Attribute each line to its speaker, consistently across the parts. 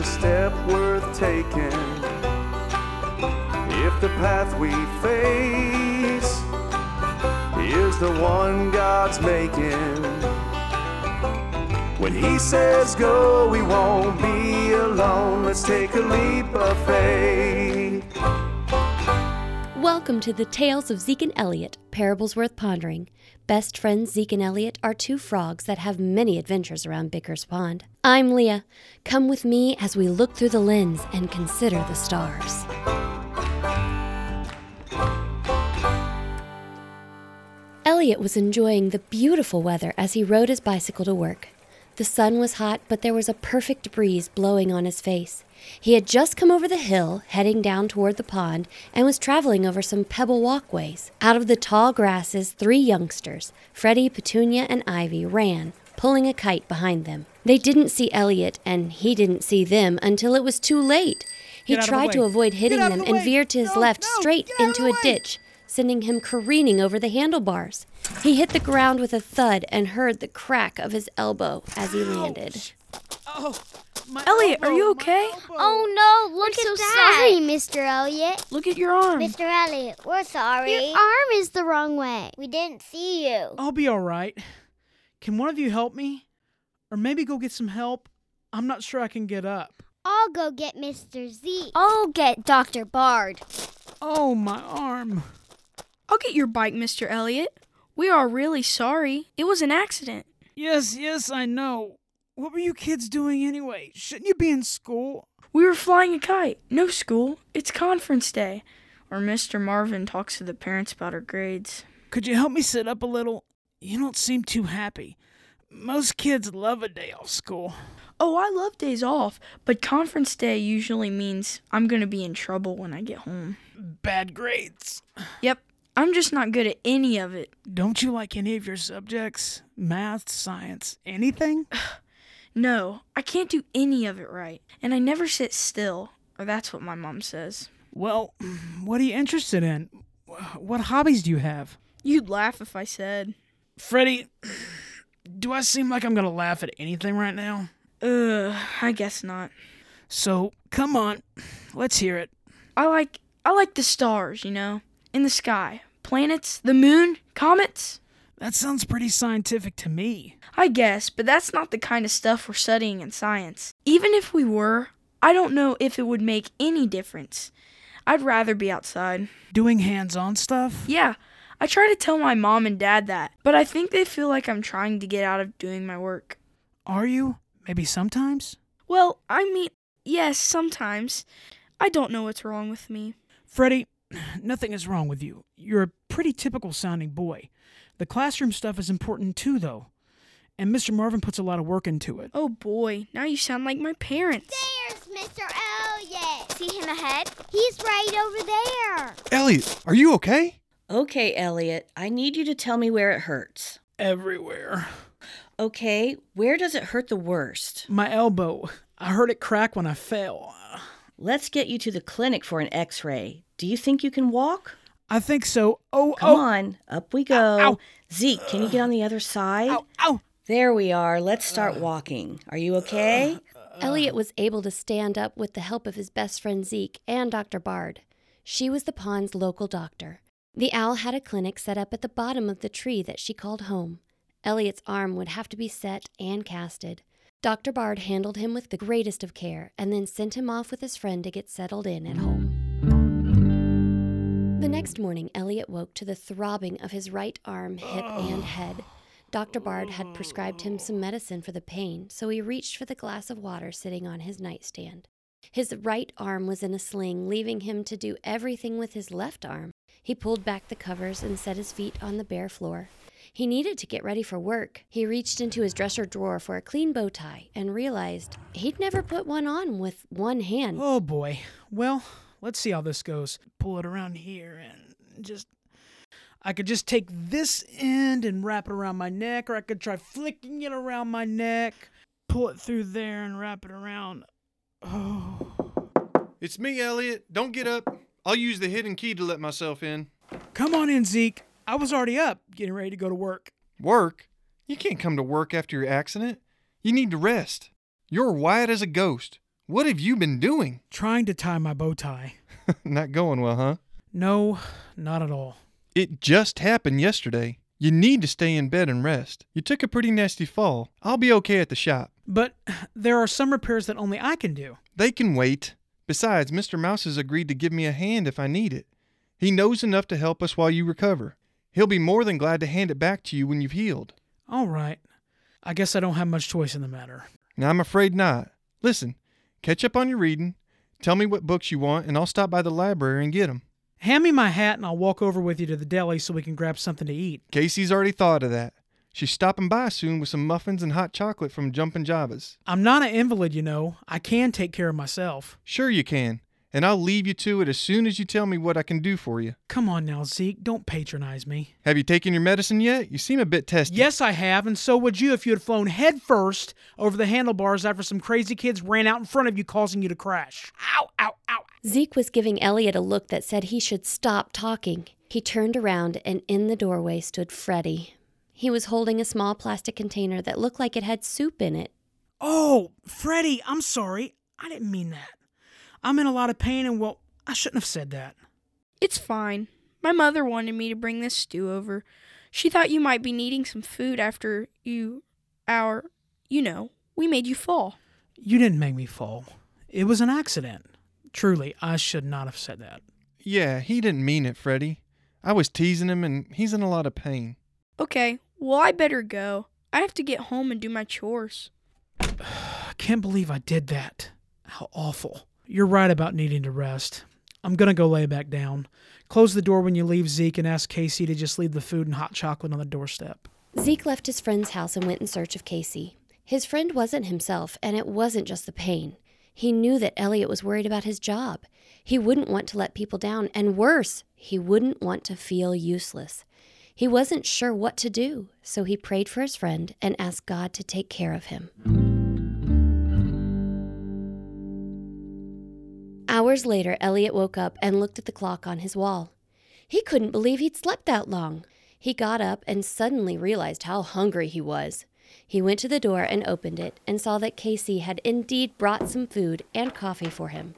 Speaker 1: a step worth taking. If the path we face is the one God's making. When He says go, we won't be alone. Let's take a leap of faith.
Speaker 2: Welcome to the Tales of Zeke and Elliot, Parables Worth Pondering. Best friends Zeke and Elliot are two frogs that have many adventures around Bicker's Pond. I'm Leah. Come with me as we look through the lens and consider the stars. Elliot was enjoying the beautiful weather as he rode his bicycle to work. The sun was hot, but there was a perfect breeze blowing on his face. He had just come over the hill, heading down toward the pond, and was traveling over some pebble walkways. Out of the tall grasses, three youngsters, Freddie, Petunia, and Ivy, ran, pulling a kite behind them. They didn't see Elliot, and he didn't see them until it was too late. He
Speaker 3: Get out of the
Speaker 2: tried to avoid hitting
Speaker 3: Get out of
Speaker 2: them
Speaker 3: the
Speaker 2: and veered to his
Speaker 3: No,
Speaker 2: left
Speaker 3: no,
Speaker 2: straight
Speaker 3: get out of
Speaker 2: into a
Speaker 3: way.
Speaker 2: ditch, sending him careening over the handlebars. He hit the ground with a thud and heard the crack of his elbow as he landed.
Speaker 3: Oh, my
Speaker 4: Elliot, are you okay?
Speaker 5: Oh no, look
Speaker 6: I'm
Speaker 5: at
Speaker 6: so
Speaker 5: that.
Speaker 6: sorry, Mr. Elliot.
Speaker 4: Look at your arm.
Speaker 5: Mr. Elliot, we're sorry.
Speaker 6: Your arm is the wrong way.
Speaker 5: we didn't see you.
Speaker 3: I'll be all right. Can one of you help me? Or maybe go get some help? I'm not sure I can get up.
Speaker 6: I'll go get Mr. Z.
Speaker 5: I'll get Dr. Bard.
Speaker 3: Oh, my arm.
Speaker 4: I'll get your bike, Mr. Elliot. We are really sorry. It was an accident.
Speaker 3: Yes, yes, I know. What were you kids doing anyway? Shouldn't you be in school?
Speaker 4: We were flying a kite. No school. It's conference day. Or Mr. Marvin talks to the parents about our grades.
Speaker 3: Could you help me sit up a little? You don't seem too happy. Most kids love a day off school.
Speaker 4: Oh, I love days off, but conference day usually means I'm going to be in trouble when I get home.
Speaker 3: Bad grades.
Speaker 4: Yep, I'm just not good at any of it.
Speaker 3: Don't you like any of your subjects? Math, science, anything?
Speaker 4: No, I can't do any of it right. And I never sit still, or that's what my mom says.
Speaker 3: Well, what are you interested in? What hobbies do you have?
Speaker 4: You'd laugh if I said.
Speaker 3: Freddie, do I seem like I'm gonna laugh at anything right now?
Speaker 4: Ugh, I guess not.
Speaker 3: So, come on, let's hear it.
Speaker 4: I like I like the stars, you know, in the sky. Planets, the moon, comets.
Speaker 3: That sounds pretty scientific to me.
Speaker 4: I guess, but that's not the kind of stuff we're studying in science. Even if we were, I don't know if it would make any difference. I'd rather be outside.
Speaker 3: Doing hands on stuff?
Speaker 4: Yeah, I try to tell my mom and dad that, but I think they feel like I'm trying to get out of doing my work.
Speaker 3: Are you? Maybe sometimes?
Speaker 4: Well, I mean, yes, sometimes. I don't know what's wrong with me.
Speaker 3: Freddie, nothing is wrong with you. You're a pretty typical sounding boy. The classroom stuff is important too, though. And Mr. Marvin puts a lot of work into it.
Speaker 4: Oh boy, now you sound like my parents.
Speaker 6: There's Mr. Elliot. See him ahead? He's right over there.
Speaker 7: Elliot, are you okay?
Speaker 8: Okay, Elliot, I need you to tell me where it hurts.
Speaker 3: Everywhere.
Speaker 8: Okay, where does it hurt the worst?
Speaker 3: My elbow. I heard it crack when I fell.
Speaker 8: Let's get you to the clinic for an x ray. Do you think you can walk?
Speaker 3: I think so. Oh,
Speaker 8: Come
Speaker 3: oh.
Speaker 8: on, up we go.
Speaker 3: ow.
Speaker 8: Zeke, can you get on the other side?
Speaker 3: Ow, ow.
Speaker 8: There we are. Let's start walking. Are you okay?
Speaker 2: Elliot was able to stand up with the help of his best friend Zeke and Dr. Bard. She was the pond's local doctor. The owl had a clinic set up at the bottom of the tree that she called home. Elliot's arm would have to be set and casted. Dr. Bard handled him with the greatest of care and then sent him off with his friend to get settled in at home. The next morning, Elliot woke to the throbbing of his right arm, hip, and head. Dr. Bard had prescribed him some medicine for the pain, so he reached for the glass of water sitting on his nightstand. His right arm was in a sling, leaving him to do everything with his left arm. He pulled back the covers and set his feet on the bare floor. He needed to get ready for work. He reached into his dresser drawer for a clean bow tie and realized he'd never put one on with one hand.
Speaker 3: Oh boy. Well, let's see how this goes. Pull it around here and just. I could just take this end and wrap it around my neck, or I could try flicking it around my neck, pull it through there and wrap it around. Oh.
Speaker 7: It's me, Elliot. Don't get up. I'll use the hidden key to let myself in.
Speaker 3: Come on in, Zeke. I was already up, getting ready to go to work.
Speaker 7: Work? You can't come to work after your accident. You need to rest. You're white as a ghost. What have you been doing?
Speaker 3: Trying to tie my bow tie.
Speaker 7: Not going well, huh?
Speaker 3: No, not at all.
Speaker 7: It just happened yesterday. You need to stay in bed and rest. You took a pretty nasty fall. I'll be okay at the shop.
Speaker 3: But there are some repairs that only I can do.
Speaker 7: They can wait. Besides, Mr. Mouse has agreed to give me a hand if I need it. He knows enough to help us while you recover. He'll be more than glad to hand it back to you when you've healed.
Speaker 3: All right. I guess I don't have much choice in the matter.
Speaker 7: Now, I'm afraid not. Listen, catch up on your reading, tell me what books you want, and I'll stop by the library and get get 'em.
Speaker 3: Hand me my hat and I'll walk over with you to the deli so we can grab something to eat.
Speaker 7: Casey's already thought of that. She's stopping by soon with some muffins and hot chocolate from Jumpin' Java's.
Speaker 3: I'm not an invalid, you know. I can take care of myself.
Speaker 7: Sure you can, and I'll leave you to it as soon as you tell me what I can do for you.
Speaker 3: Come on now, Zeke. Don't patronize me.
Speaker 7: Have you taken your medicine yet? You seem a bit testy.
Speaker 3: Yes, I have, and so would you if you had flown headfirst over the handlebars after some crazy kids ran out in front of you, causing you to crash. Ow, ow, ow.
Speaker 2: Zeke was giving Elliot a look that said he should stop talking. He turned around, and in the doorway stood Freddie. He was holding a small plastic container that looked like it had soup in it.
Speaker 3: Oh, Freddie, I'm sorry. I didn't mean that. I'm in a lot of pain, and well, I shouldn't have said that.
Speaker 4: It's fine. My mother wanted me to bring this stew over. She thought you might be needing some food after you, our, you know, we made you fall.
Speaker 3: You didn't make me fall. It was an accident. Truly, I should not have said that.
Speaker 7: Yeah, he didn't mean it, Freddie. I was teasing him, and he's in a lot of pain.
Speaker 4: Okay, well, I better go. I have to get home and do my chores.
Speaker 3: I can't believe I did that. How awful. You're right about needing to rest. I'm gonna go lay back down. Close the door when you leave, Zeke, and ask Casey to just leave the food and hot chocolate on the doorstep.
Speaker 2: Zeke left his friend's house and went in search of Casey. His friend wasn't himself, and it wasn't just the pain. He knew that Elliot was worried about his job. He wouldn't want to let people down, and worse, he wouldn't want to feel useless. He wasn't sure what to do, so he prayed for his friend and asked God to take care of him. Hours later, Elliot woke up and looked at the clock on his wall. He couldn't believe he'd slept that long. He got up and suddenly realized how hungry he was. He went to the door and opened it and saw that Casey had indeed brought some food and coffee for him.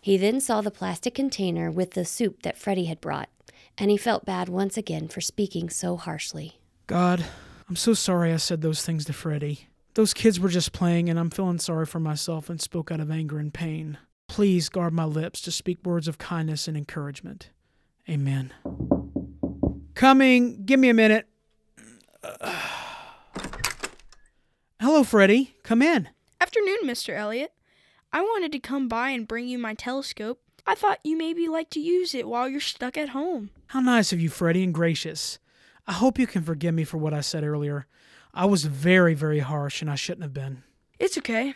Speaker 2: He then saw the plastic container with the soup that Freddie had brought, and he felt bad once again for speaking so harshly.
Speaker 3: God, I'm so sorry I said those things to Freddie. Those kids were just playing, and I'm feeling sorry for myself and spoke out of anger and pain. Please guard my lips to speak words of kindness and encouragement. Amen. Coming. Give me a minute. Hello, Freddie. Come in.
Speaker 4: Afternoon, Mr. Elliot. I wanted to come by and bring you my telescope. I thought you maybe like to use it while you're stuck at home.
Speaker 3: How nice of you, Freddie, and gracious. I hope you can forgive me for what I said earlier. I was very, very harsh, and I shouldn't have been.
Speaker 4: It's okay.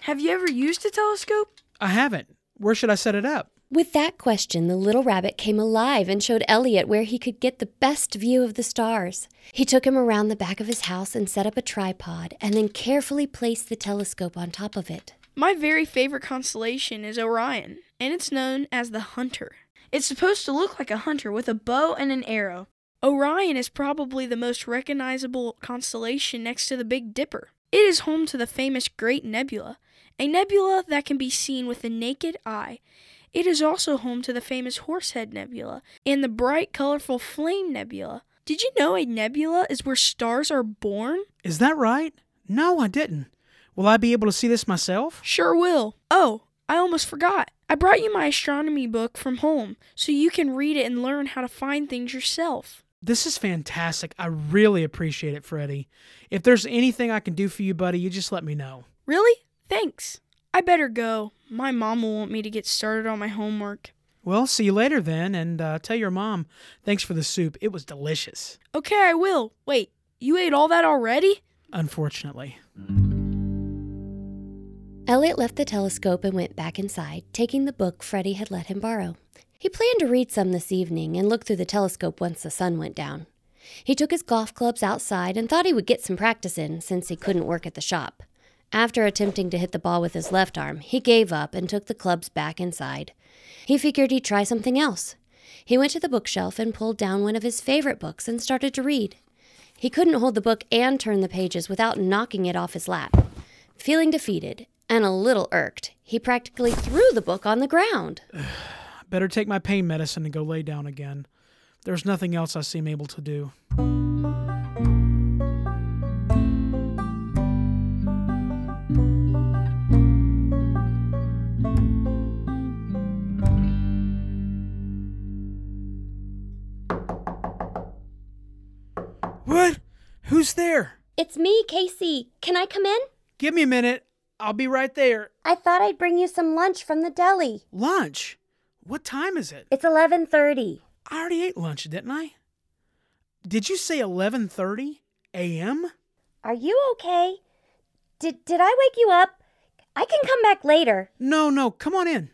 Speaker 4: Have you ever used a telescope?
Speaker 3: I haven't. Where should I set it up?
Speaker 2: With that question, the little rabbit came alive and showed Elliot where he could get the best view of the stars. He took him around the back of his house and set up a tripod, and then carefully placed the telescope on top of it.
Speaker 4: My very favorite constellation is Orion, and it's known as the Hunter. It's supposed to look like a hunter with a bow and an arrow. Orion is probably the most recognizable constellation next to the Big Dipper. It is home to the famous Great Nebula, a nebula that can be seen with the naked eye. It is also home to the famous Horsehead Nebula and the bright, colorful Flame Nebula. Did you know a nebula is where stars are born?
Speaker 3: Is that right? No, I didn't. Will I be able to see this myself?
Speaker 4: Sure will. Oh, I almost forgot. I brought you my astronomy book from home so you can read it and learn how to find things yourself.
Speaker 3: This is fantastic. I really appreciate it, Freddie. If there's anything I can do for you, buddy, you just let me know.
Speaker 4: Really? Thanks. I better go. My mom will want me to get started on my homework.
Speaker 3: Well, see you later then, and uh, tell your mom thanks for the soup. It was delicious.
Speaker 4: Okay, I will. Wait, you ate all that already?
Speaker 3: Unfortunately.
Speaker 2: Elliot left the telescope and went back inside, taking the book Freddie had let him borrow. He planned to read some this evening and look through the telescope once the sun went down. He took his golf clubs outside and thought he would get some practice in since he couldn't work at the shop. After attempting to hit the ball with his left arm, he gave up and took the clubs back inside. He figured he'd try something else. He went to the bookshelf and pulled down one of his favorite books and started to read. He couldn't hold the book and turn the pages without knocking it off his lap. Feeling defeated, and a little irked, he practically threw the book on the ground.
Speaker 3: Better take my pain medicine and go lay down again. There's nothing else I seem able to do. What? Who's there?
Speaker 2: It's me, Casey. Can I come in?
Speaker 3: Give me a minute. I'll be right there.
Speaker 2: I thought I'd bring you some lunch from the deli.
Speaker 3: Lunch? What time is it?
Speaker 2: It's 11:30.
Speaker 3: I already ate lunch, didn't I? Did you say 11:30 a.m.?
Speaker 2: Are you okay? Did did I wake you up? I can come back later.
Speaker 3: No, no, come on in.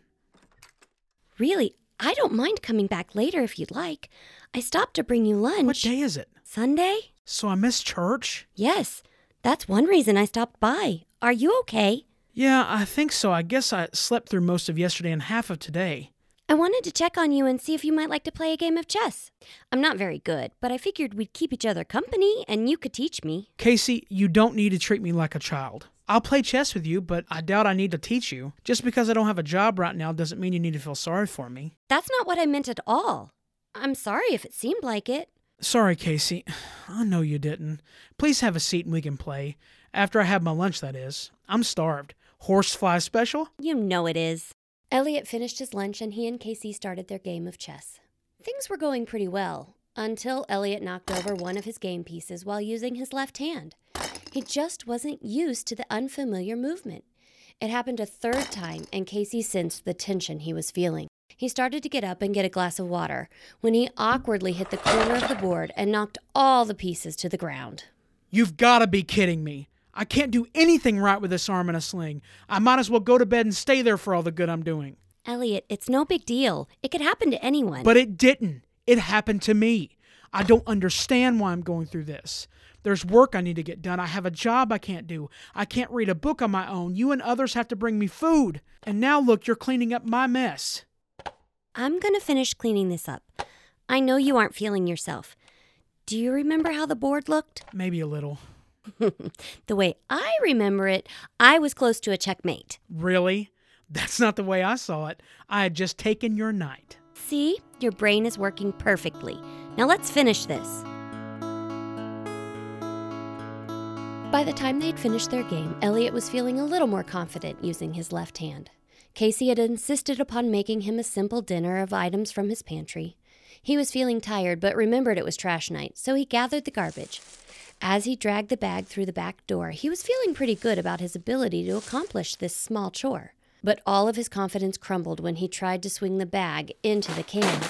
Speaker 2: Really, I don't mind coming back later if you'd like. I stopped to bring you lunch.
Speaker 3: What day is it?
Speaker 2: Sunday?
Speaker 3: So I missed church?
Speaker 2: Yes. That's one reason I stopped by. Are you okay?
Speaker 3: Yeah, I think so. I guess I slept through most of yesterday and half of today.
Speaker 2: I wanted to check on you and see if you might like to play a game of chess. I'm not very good, but I figured we'd keep each other company and you could teach me.
Speaker 3: Casey, you don't need to treat me like a child. I'll play chess with you, but I doubt I need to teach you. Just because I don't have a job right now doesn't mean you need to feel sorry for me.
Speaker 2: That's not what I meant at all. I'm sorry if it seemed like it.
Speaker 3: Sorry, Casey. I know you didn't. Please have a seat and we can play. After I have my lunch, that is. I'm starved. Horsefly special?
Speaker 2: You know it is. Elliot finished his lunch and he and Casey started their game of chess. Things were going pretty well until Elliot knocked over one of his game pieces while using his left hand. He just wasn't used to the unfamiliar movement. It happened a third time, and Casey sensed the tension he was feeling. He started to get up and get a glass of water when he awkwardly hit the corner of the board and knocked all the pieces to the ground.
Speaker 3: You've got to be kidding me. I can't do anything right with this arm in a sling. I might as well go to bed and stay there for all the good I'm doing.
Speaker 2: Elliot, it's no big deal. It could happen to anyone.
Speaker 3: But it didn't. It happened to me. I don't understand why I'm going through this. There's work I need to get done. I have a job I can't do. I can't read a book on my own. You and others have to bring me food. And now look, you're cleaning up my mess.
Speaker 2: I'm going to finish cleaning this up. I know you aren't feeling yourself. Do you remember how the board looked?
Speaker 3: Maybe a little.
Speaker 2: the way I remember it, I was close to a checkmate.
Speaker 3: Really? That's not the way I saw it. I had just taken your knight.
Speaker 2: See? Your brain is working perfectly. Now let's finish this. By the time they'd finished their game, Elliot was feeling a little more confident using his left hand. Casey had insisted upon making him a simple dinner of items from his pantry. He was feeling tired, but remembered it was trash night, so he gathered the garbage. As he dragged the bag through the back door, he was feeling pretty good about his ability to accomplish this small chore. But all of his confidence crumbled when he tried to swing the bag into the can.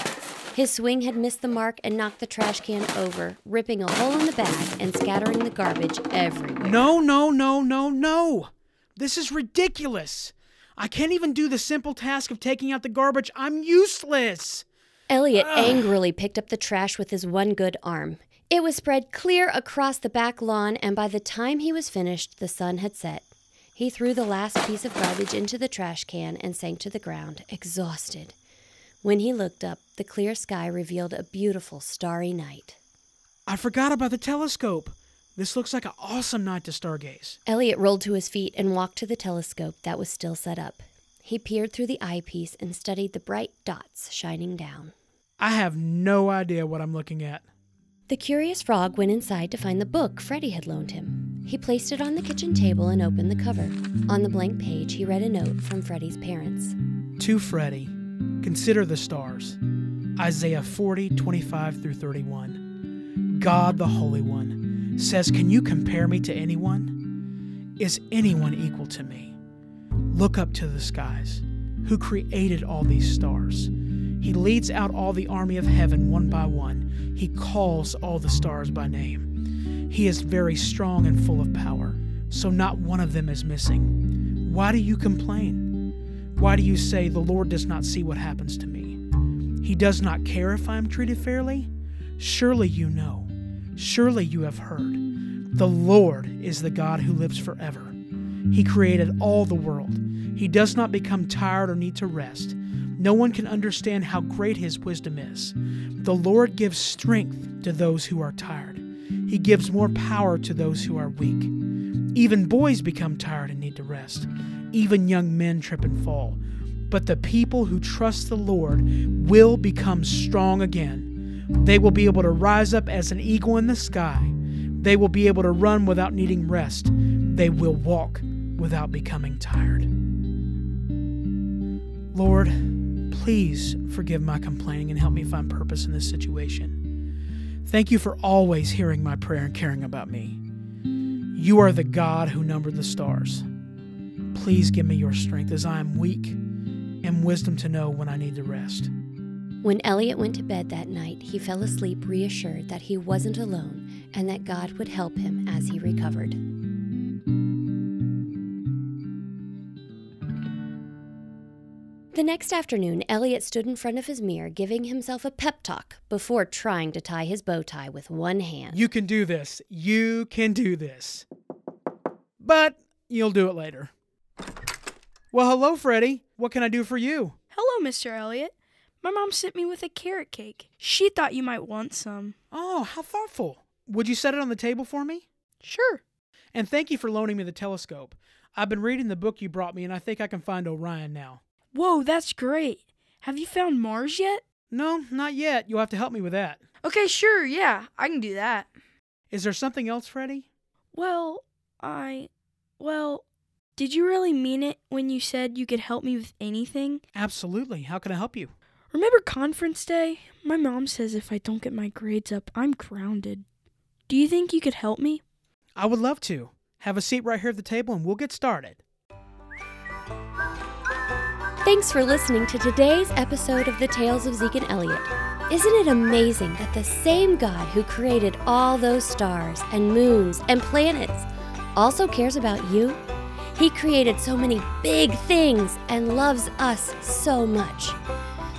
Speaker 2: His swing had missed the mark and knocked the trash can over, ripping a hole in the bag and scattering the garbage everywhere.
Speaker 3: No, no, no, no, no! This is ridiculous! I can't even do the simple task of taking out the garbage. I'm useless!
Speaker 2: Elliot angrily picked up the trash with his one good arm. It was spread clear across the back lawn, and by the time he was finished, the sun had set. He threw the last piece of garbage into the trash can and sank to the ground, exhausted. When he looked up, the clear sky revealed a beautiful starry night.
Speaker 3: I forgot about the telescope. This looks like an awesome night to stargaze.
Speaker 2: Elliot rolled to his feet and walked to the telescope that was still set up. He peered through the eyepiece and studied the bright dots shining down.
Speaker 3: I have no idea what I'm looking at.
Speaker 2: The curious frog went inside to find the book Freddie had loaned him. He placed it on the kitchen table and opened the cover. On the blank page, he read a note from Freddie's parents.
Speaker 3: To Freddie, consider the stars. Isaiah 40, 25 through 31. God the Holy One says, Can you compare me to anyone? Is anyone equal to me? Look up to the skies. Who created all these stars? He leads out all the army of heaven one by one. He calls all the stars by name. He is very strong and full of power, so not one of them is missing. Why do you complain? Why do you say, The Lord does not see what happens to me? He does not care if I am treated fairly? Surely you know. Surely you have heard. The Lord is the God who lives forever. He created all the world. He does not become tired or need to rest. No one can understand how great his wisdom is. The Lord gives strength to those who are tired. He gives more power to those who are weak. Even boys become tired and need to rest. even young men trip and fall. But the people who trust the Lord will become strong again. They will be able to rise up as an eagle in the sky. They will be able to run without needing rest. They will walk without becoming tired. Lord, please forgive my complaining and help me find purpose in this situation. Thank you for always hearing my prayer and caring about me. You are the God who numbered the stars. Please give me your strength as I am weak and wisdom to know when I need to rest.
Speaker 2: When Elliot went to bed that night, he fell asleep reassured that he wasn't alone and that God would help him as he recovered. The next afternoon, Elliot stood in front of his mirror giving himself a pep talk before trying to tie his bow tie with one hand.
Speaker 3: You can do this. You can do this. But you'll do it later. Well, hello, Freddie. What can I do for you?
Speaker 4: Hello, Mr. Elliot. My mom sent me with a carrot cake. She thought you might want some.
Speaker 3: Oh, how thoughtful. Would you set it on the table for me?
Speaker 4: Sure.
Speaker 3: And thank you for loaning me the telescope. I've been reading the book you brought me, and I think I can find Orion now.
Speaker 4: Whoa, that's great. Have you found Mars yet?
Speaker 3: No, not yet. You'll have to help me with that.
Speaker 4: Okay, sure, yeah, I can do that.
Speaker 3: Is there something else, Freddy?
Speaker 4: Well, I. Well, did you really mean it when you said you could help me with anything?
Speaker 3: Absolutely. How can I help you?
Speaker 4: Remember conference day? My mom says if I don't get my grades up, I'm grounded. Do you think you could help me?
Speaker 3: I would love to. Have a seat right here at the table and we'll get started.
Speaker 2: Thanks for listening to today's episode of The Tales of Zeke and Elliot. Isn't it amazing that the same God who created all those stars and moons and planets also cares about you? He created so many big things and loves us so much.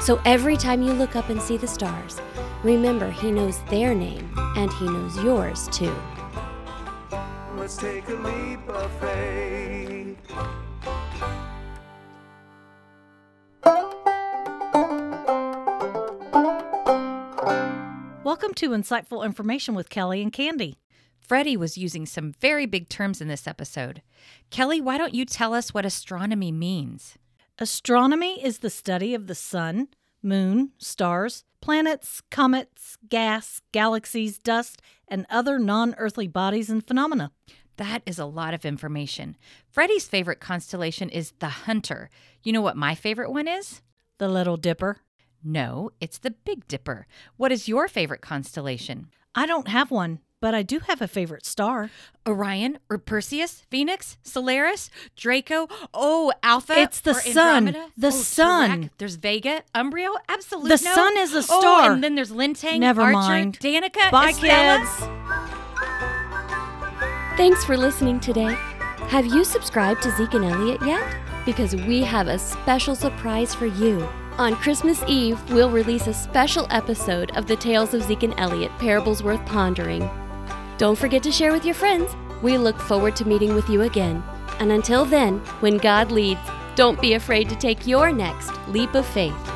Speaker 2: So every time you look up and see the stars, remember He knows their name and He knows yours too.
Speaker 1: Let's take a leap of faith.
Speaker 9: Welcome to Insightful Information with Kelly and Candy.
Speaker 10: Freddie was using some very big terms in this episode. Kelly, why don't you tell us what astronomy means?
Speaker 9: Astronomy is the study of the sun, moon, stars, planets, comets, gas, galaxies, dust, and other non earthly bodies and phenomena.
Speaker 10: That is a lot of information. Freddie's favorite constellation is the Hunter. You know what my favorite one is?
Speaker 9: The Little Dipper.
Speaker 10: No, it's the Big Dipper. What is your favorite constellation?
Speaker 9: I don't have one, but I do have a favorite star.
Speaker 10: Orion or Perseus, Phoenix, Solaris, Draco, oh, Alpha.
Speaker 9: It's the
Speaker 10: or
Speaker 9: sun.
Speaker 10: Andromeda?
Speaker 9: The
Speaker 10: oh,
Speaker 9: sun.
Speaker 10: Taurus. There's Vega, Umbrio, absolutely.
Speaker 9: The sun is a
Speaker 10: Oh,
Speaker 9: star.
Speaker 10: and then there's Lintang,
Speaker 9: Never
Speaker 10: Archer,
Speaker 9: mind.
Speaker 10: Danica,
Speaker 9: Bye,
Speaker 10: Estella.
Speaker 9: kids.
Speaker 2: Thanks for listening today. Have you subscribed to Zeke and Elliot yet? Because we have a special surprise for you. On Christmas Eve, we'll release a special episode of the Tales of Zeke and Elliot Parables Worth Pondering. Don't forget to share with your friends. We look forward to meeting with you again. And until then, when God leads, don't be afraid to take your next leap of faith.